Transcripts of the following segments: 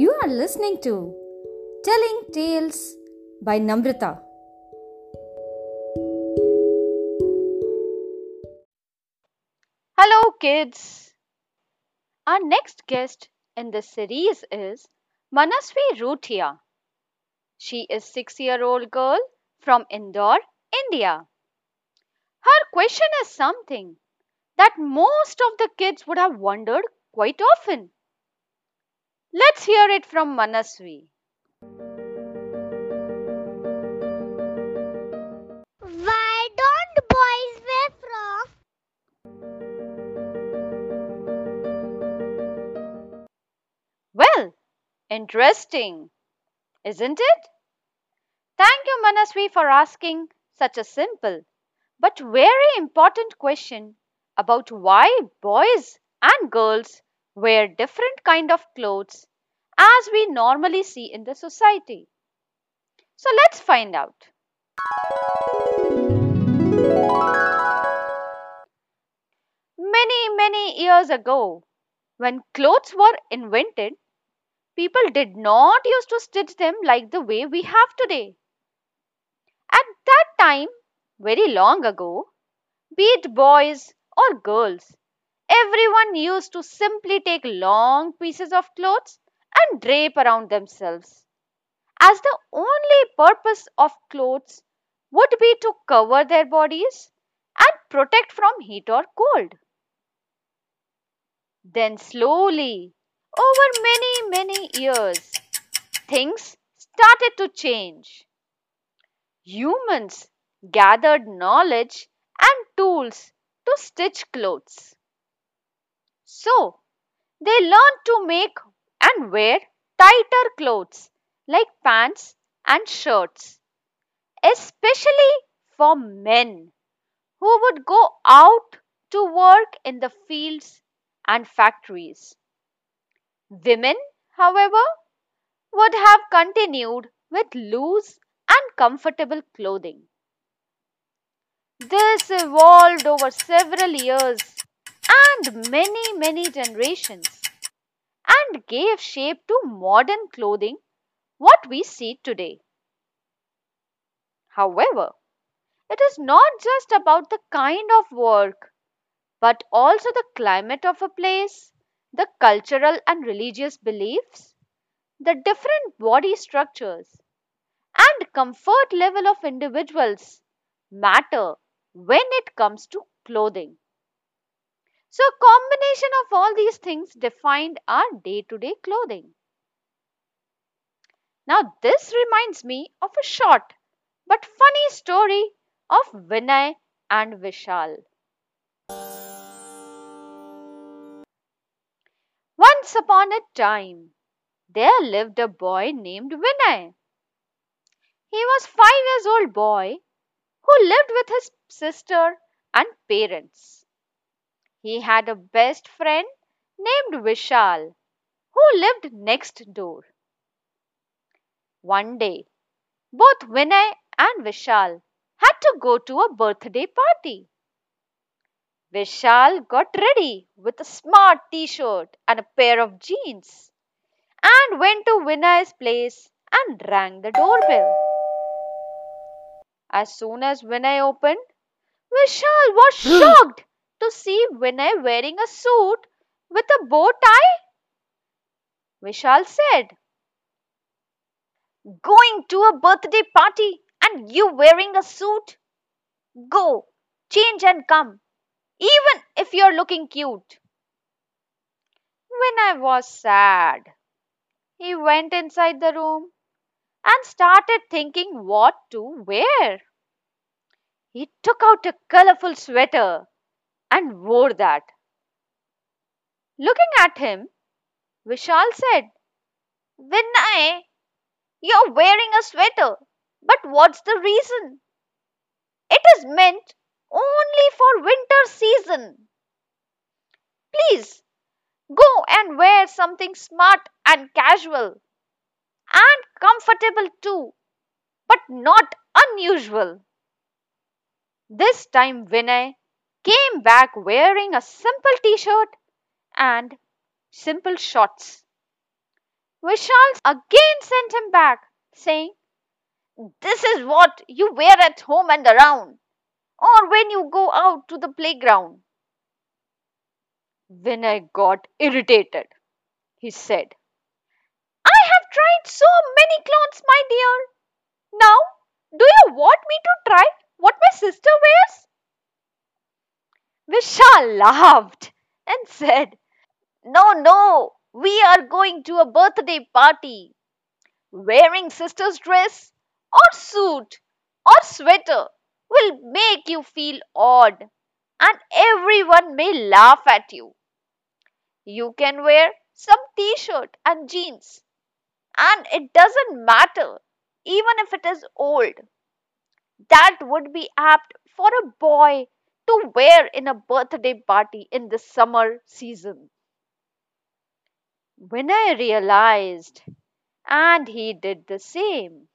You are listening to Telling Tales by Namrata. Hello, kids. Our next guest in this series is Manasvi Ruthia. She is 6-year-old girl from Indore, India. Her question is something that most of the kids would have wondered quite often. Let's hear it from Manasvi. Why don't boys wear frock? Well, interesting, isn't it? Thank you, Manasvi, for asking such a simple but very important question about why boys and girls wear different kind of clothes as we normally see in the society. So let's find out. Many, many years ago, when clothes were invented, people did not used to stitch them like the way we have today. At that time, very long ago, be it boys or girls, everyone used to simply take long pieces of clothes and drape around themselves, as the only purpose of clothes would be to cover their bodies and protect from heat or cold. Then slowly, over many, many years, things started to change. Humans gathered knowledge and tools to stitch clothes. So, they learned to make and wear tighter clothes like pants and shirts, especially for men who would go out to work in the fields and factories. Women, however, would have continued with loose and comfortable clothing. This evolved over several years and many, many generations and gave shape to modern clothing what we see today. However, it is not just about the kind of work but also the climate of a place, the cultural and religious beliefs, the different body structures, and comfort level of individuals matter when it comes to clothing. So, a combination of all these things defined our day to day clothing. Now, this reminds me of a short but funny story of Vinay and Vishal. Once upon a time, there lived a boy named Vinay. He was five years old boy who lived with his sister and parents. He had a best friend named Vishal who lived next door. One day, both Vinay and Vishal had to go to a birthday party. Vishal got ready with a smart t shirt and a pair of jeans and went to Vinay's place and rang the doorbell. As soon as Vinay opened, Vishal was shocked to see Vinay wearing a suit with a bow tie. Vishal said, Going to a birthday party and you wearing a suit? Go, change and come, even if you're looking cute. Vinay was sad. He went inside the room and started thinking what to wear. He took out a colorful sweater and wore that. Looking at him, Vishal said, Vinay, you're wearing a sweater, but what's the reason? It is meant only for winter season. Please go and wear something smart and casual and comfortable too, but not unusual. This time Vinay came back wearing a simple t shirt and simple shorts. Vishal again sent him back, saying, This is what you wear at home and around, or when you go out to the playground. Vinay got irritated. He said, I have tried so many clothes, my dear. Now, do you want me to try what my sister wears? Vishal laughed and said, No, no, we are going to a birthday party. Wearing sister's dress or suit or sweater will make you feel odd and everyone may laugh at you. You can wear some t shirt and jeans, and it doesn't matter even if it is old. That would be apt for a boy to wear in a birthday party in the summer season. Vinay realized, and he did the same.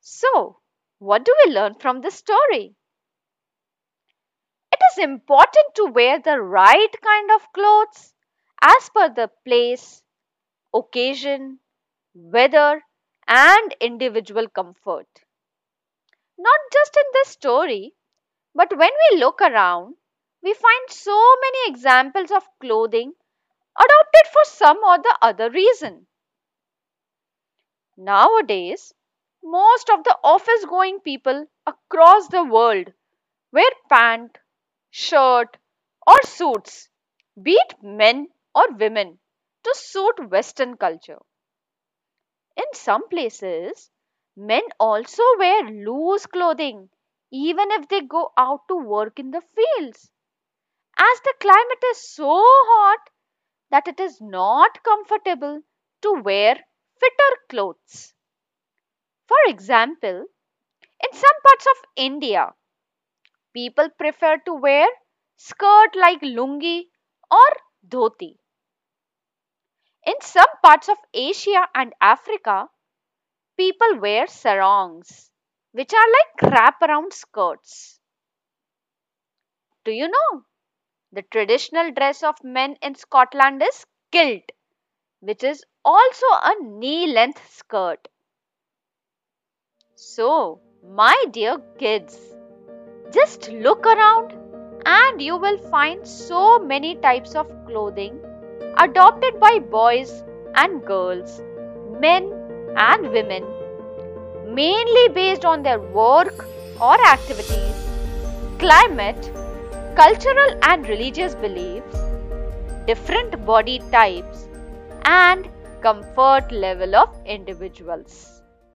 So, what do we learn from this story? It is important to wear the right kind of clothes as per the place, occasion, weather, and individual comfort. Not just in this story, but when we look around, we find so many examples of clothing adopted for some or the other reason. Nowadays, most of the office going people across the world wear pant, shirt, or suits, be it men or women, to suit Western culture. In some places, men also wear loose clothing even if they go out to work in the fields, as the climate is so hot that it is not comfortable to wear fitter clothes. For example, in some parts of India, people prefer to wear skirt like lungi or dhoti. In some parts of Asia and Africa, people wear sarongs, which are like wraparound skirts. Do you know? The traditional dress of men in Scotland is kilt, which is also a knee length skirt. So, my dear kids, just look around and you will find so many types of clothing adopted by boys and girls, men and women, mainly based on their work or activities, climate, cultural and religious beliefs, different body types, and comfort level of individuals.